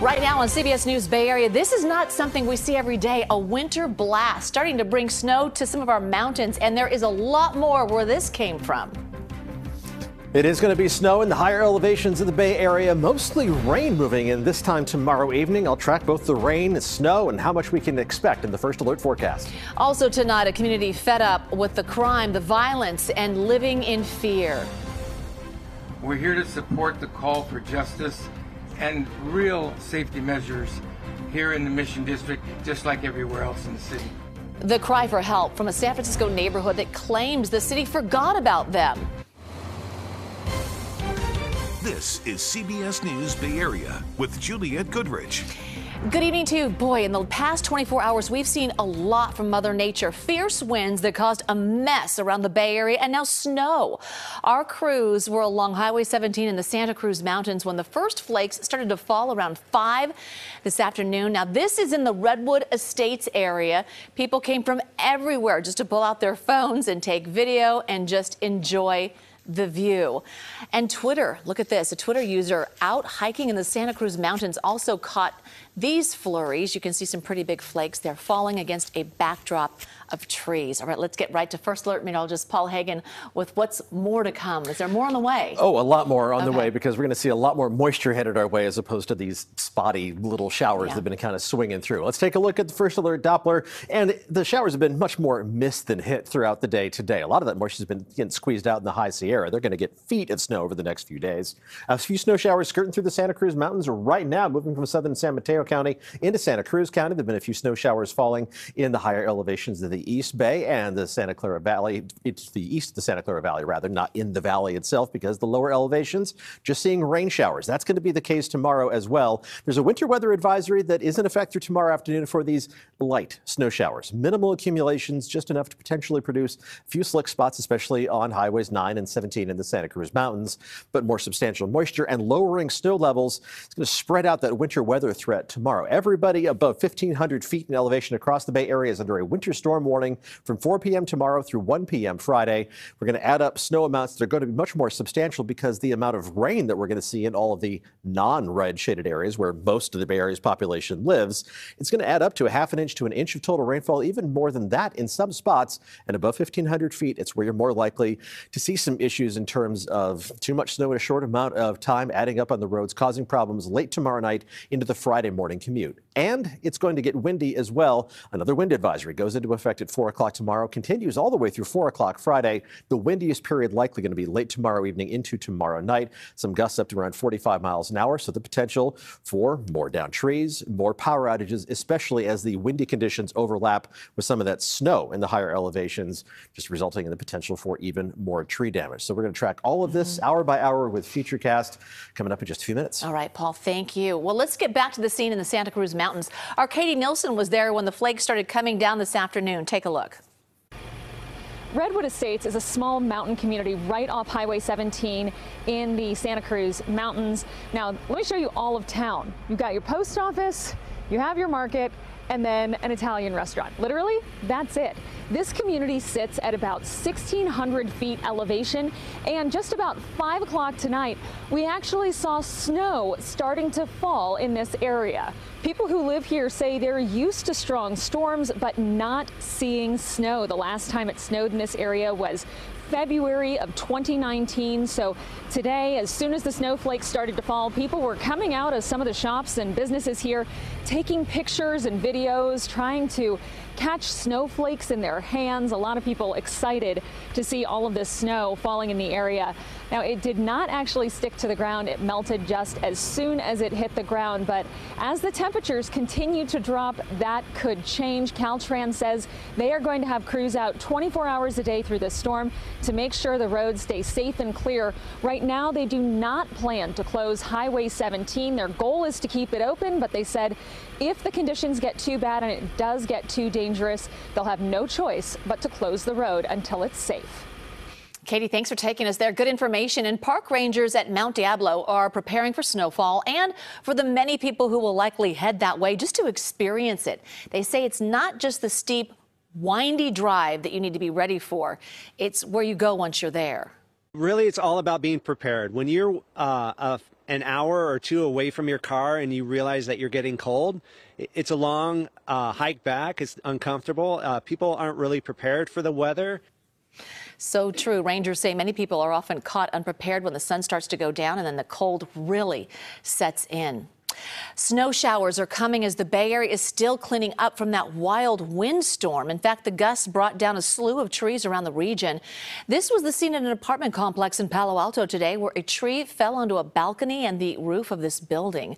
Right now on CBS News Bay Area, this is not something we see every day. A winter blast starting to bring snow to some of our mountains, and there is a lot more where this came from. It is going to be snow in the higher elevations of the Bay Area, mostly rain moving in this time tomorrow evening. I'll track both the rain, snow, and how much we can expect in the first alert forecast. Also tonight, a community fed up with the crime, the violence, and living in fear. We're here to support the call for justice and real safety measures here in the Mission District, just like everywhere else in the city. The cry for help from a San Francisco neighborhood that claims the city forgot about them. This is CBS News Bay Area with Juliette Goodrich. Good evening to you. Boy, in the past 24 hours, we've seen a lot from Mother Nature. Fierce winds that caused a mess around the Bay Area and now snow. Our crews were along Highway 17 in the Santa Cruz Mountains when the first flakes started to fall around 5 this afternoon. Now, this is in the Redwood Estates area. People came from everywhere just to pull out their phones and take video and just enjoy the view. And Twitter, look at this. A Twitter user out hiking in the Santa Cruz Mountains also caught these flurries. You can see some pretty big flakes. They're falling against a backdrop of trees. All right, let's get right to First Alert Meteorologist Paul Heggen with what's more to come. Is there more on the way? Oh, a lot more on okay. the way because we're going to see a lot more moisture headed our way as opposed to these spotty little showers yeah. that have been kind of swinging through. Let's take a look at the First Alert Doppler. And the showers have been much more missed than hit throughout the day today. A lot of that moisture has been getting squeezed out in the high Sierra. They're going to get feet of snow over the next few days. A few snow showers skirting through the Santa Cruz Mountains right now, moving from southern San Mateo County into Santa Cruz County. There have been a few snow showers falling in the higher elevations of the East Bay and the Santa Clara Valley. It's the east of the Santa Clara Valley, rather, not in the valley itself, because the lower elevations just seeing rain showers. That's going to be the case tomorrow as well. There's a winter weather advisory that is in effect through tomorrow afternoon for these light snow showers. Minimal accumulations, just enough to potentially produce a few slick spots, especially on highways 9 and 17 in the Santa Cruz Mountains, but more substantial moisture and lowering snow levels. It's going to spread out that winter weather threat tomorrow. Everybody above 1,500 feet in elevation across the Bay Area is under a winter storm warning from 4 p.m. tomorrow through 1 p.m. Friday. We're going to add up snow amounts that are going to be much more substantial because the amount of rain that we're going to see in all of the non-red shaded areas where most of the Bay Area's population lives, it's going to add up to a half an inch to an inch of total rainfall, even more than that in some spots. And above 1,500 feet, it's where you're more likely to see some issues in terms of too much snow in a short amount of time adding up on the roads, causing problems late tomorrow night into the Friday morning commute. And it's going to get windy as well. Another wind advisory goes into effect at 4 o'clock tomorrow, continues all the way through 4 o'clock Friday. The windiest period likely going to be late tomorrow evening into tomorrow night. Some gusts up to around 45 miles an hour, so the potential for more down trees, more power outages, especially as the windy conditions overlap with some of that snow in the higher elevations, just resulting in the potential for even more tree damage. So we're going to track all of this mm -hmm. hour by hour with Futurecast coming up in just a few minutes. All right, Paul, thank you. Well, let's get back to the scene in the Santa Cruz Mountains. Our Katie Nielsen was there when the flakes started coming down this afternoon. Take a look. Redwood Estates is a small mountain community right off Highway 17 in the Santa Cruz Mountains. Now, let me show you all of town. You've got your post office, you have your market, and then an Italian restaurant. Literally, that's it. This community sits at about 1,600 feet elevation, and just about 5 o'clock tonight, we actually saw snow starting to fall in this area. People who live here say they're used to strong storms, but not seeing snow. The last time it snowed in this area was February of 2019. So today, as soon as the snowflakes started to fall, people were coming out of some of the shops and businesses here, taking pictures and videos, trying to catch snowflakes in their hands. A lot of people excited to see all of this snow falling in the area. Now, it did not actually stick to the ground. It melted just as soon as it hit the ground. But as the temperatures continue to drop, that could change. Caltrans says they are going to have crews out 24 hours a day through this storm to make sure the roads stay safe and clear. Right now, they do not plan to close Highway 17. Their goal is to keep it open, but they said if the conditions get too bad and it does get too dangerous, they'll have no choice but to close the road until it's safe. Katie, thanks for taking us there. Good information. And park rangers at Mount Diablo are preparing for snowfall and for the many people who will likely head that way just to experience it. They say it's not just the steep, windy drive that you need to be ready for, it's where you go once you're there. Really, it's all about being prepared. When you're uh, a an hour or two away from your car and you realize that you're getting cold, it's a long uh, hike back. It's uncomfortable. Uh, people aren't really prepared for the weather. So true. Rangers say many people are often caught unprepared when the sun starts to go down and then the cold really sets in. Snow showers are coming as the Bay Area is still cleaning up from that wild windstorm. In fact, the gusts brought down a slew of trees around the region. This was the scene at an apartment complex in Palo Alto today where a tree fell onto a balcony and the roof of this building.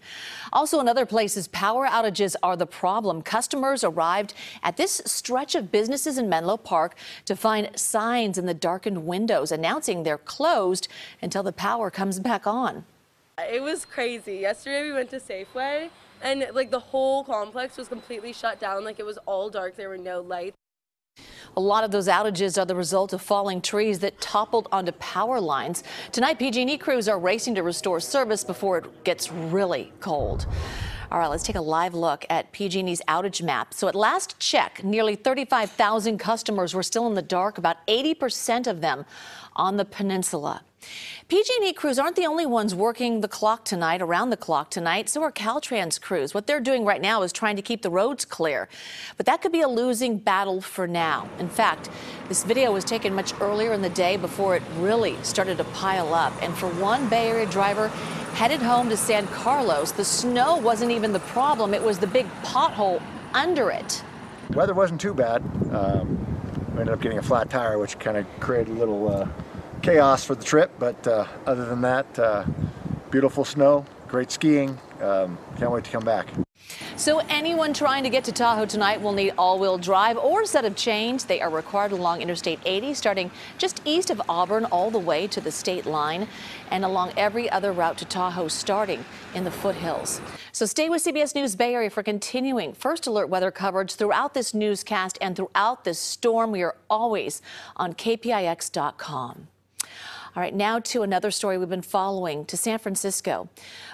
Also in other places, power outages are the problem. Customers arrived at this stretch of businesses in Menlo Park to find signs in the darkened windows announcing they're closed until the power comes back on. It was crazy. Yesterday we went to Safeway and like the whole complex was completely shut down. Like it was all dark. There were no lights. A lot of those outages are the result of falling trees that toppled onto power lines. Tonight, PG&E crews are racing to restore service before it gets really cold. All right, let's take a live look at PG&E's outage map. So at last check, nearly 35,000 customers were still in the dark, about 80% of them on the peninsula. PG&E crews aren't the only ones working the clock tonight, around the clock tonight. So are Caltrans crews. What they're doing right now is trying to keep the roads clear. But that could be a losing battle for now. In fact, this video was taken much earlier in the day before it really started to pile up. And for one Bay Area driver headed home to San Carlos, the snow wasn't even the problem. It was the big pothole under it. Weather wasn't too bad. Um, we ended up getting a flat tire, which kind of created a little uh, chaos for the trip, but uh, other than that, uh, beautiful snow, great skiing. Um, can't wait to come back. So anyone trying to get to Tahoe tonight will need all-wheel drive or set of chains. They are required along Interstate 80, starting just east of Auburn all the way to the state line and along every other route to Tahoe starting in the foothills. So stay with CBS News Bay Area for continuing first alert weather coverage throughout this newscast and throughout this storm. We are always on KPIX.com. All right, now to another story we've been following to San Francisco,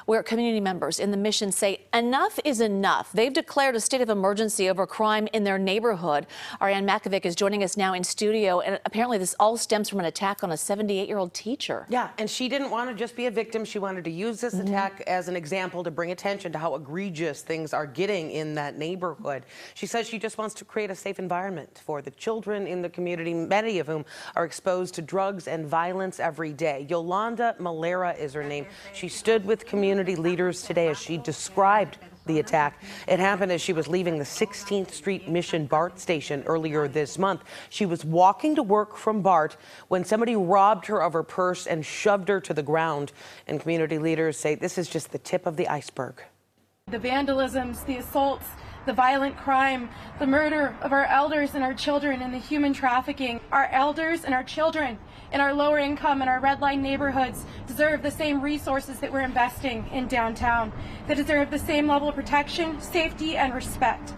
where community members in the mission say enough is enough. They've declared a state of emergency over crime in their neighborhood. Ariane Makovec is joining us now in studio, and apparently this all stems from an attack on a 78 year old teacher. Yeah, and she didn't want to just be a victim. She wanted to use this mm -hmm. attack as an example to bring attention to how egregious things are getting in that neighborhood. She says she just wants to create a safe environment for the children in the community, many of whom are exposed to drugs and violence every day. Yolanda Malera is her name. She stood with community leaders today as she described the attack. It happened as she was leaving the 16th Street Mission BART station earlier this month. She was walking to work from BART when somebody robbed her of her purse and shoved her to the ground. And community leaders say this is just the tip of the iceberg. The vandalisms, the assaults, the violent crime, the murder of our elders and our children, and the human trafficking. Our elders and our children in our lower income and our red line neighborhoods deserve the same resources that we're investing in downtown. They deserve the same level of protection, safety, and respect.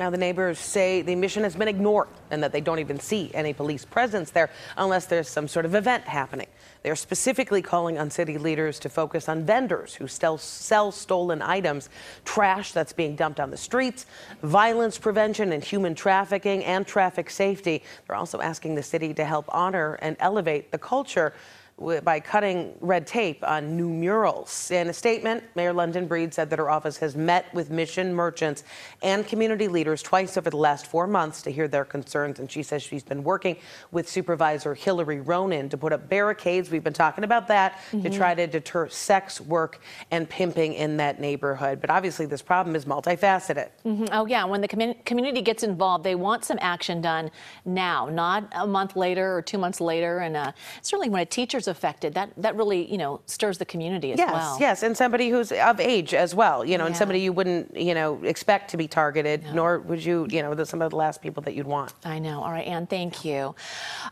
Now, the neighbors say the mission has been ignored and that they don't even see any police presence there unless there's some sort of event happening. They're specifically calling on city leaders to focus on vendors who still sell stolen items, trash that's being dumped on the streets, violence prevention and human trafficking, and traffic safety. They're also asking the city to help honor and elevate the culture by cutting red tape on new murals. In a statement, Mayor London Breed said that her office has met with mission merchants and community leaders twice over the last four months to hear their concerns. And she says she's been working with Supervisor Hillary Ronan to put up barricades. We've been talking about that mm -hmm. to mm-hmm. try to deter sex work and pimping in that neighborhood. But obviously, this problem is multifaceted. Mm -hmm. Oh, yeah. When the commun community gets involved, they want some action done now, not a month later or two months later. And uh, certainly when a teacher's affected, that, that really, you know, stirs the community as yes, well. Yes, yes, and somebody who's of age as well, you know, yeah. and somebody you wouldn't, you know, expect to be targeted, no. nor would you, you know, some of the last people that you'd want. I know. All right, Ann, thank you.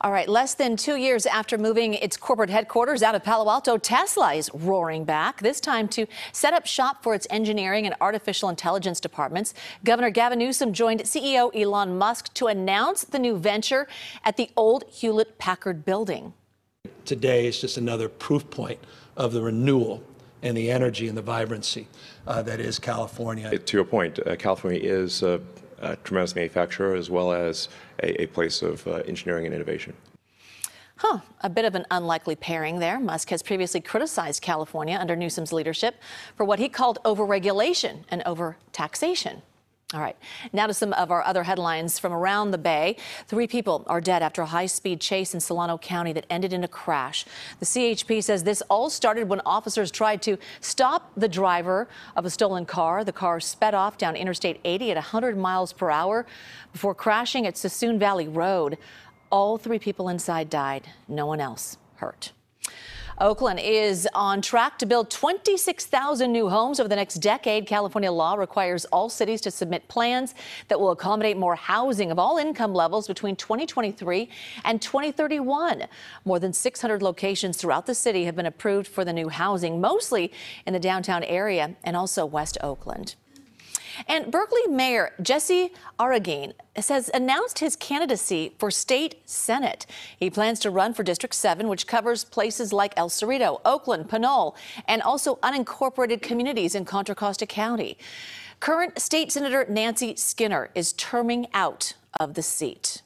All right, less than two years after moving its corporate headquarters out of Palo Alto, Tesla is roaring back, this time to set up shop for its engineering and artificial intelligence departments. Governor Gavin Newsom joined CEO Elon Musk to announce the new venture at the old Hewlett Packard building today is just another proof point of the renewal and the energy and the vibrancy uh, that is California. To your point, uh, California is a, a, tremendous manufacturer as well as a, a place of uh, engineering and innovation. Huh, a bit of an unlikely pairing there. Musk has previously criticized California under Newsom's leadership for what he called overregulation and overtaxation. All right, now to some of our other headlines from around the Bay. Three people are dead after a high speed chase in Solano County that ended in a crash. The CHP says this all started when officers tried to stop the driver of a stolen car. The car sped off down Interstate 80 at 100 miles per hour before crashing at Suisun Valley Road. All three people inside died, no one else hurt. Oakland is on track to build 26,000 new homes over the next decade. California law requires all cities to submit plans that will accommodate more housing of all income levels between 2023 and 2031. More than 600 locations throughout the city have been approved for the new housing, mostly in the downtown area and also West Oakland. And Berkeley Mayor Jesse Arreguín has announced his candidacy for state senate. He plans to run for District 7, which covers places like El Cerrito, Oakland, Pinole, and also unincorporated communities in Contra Costa County. Current State Senator Nancy Skinner is terming out of the seat.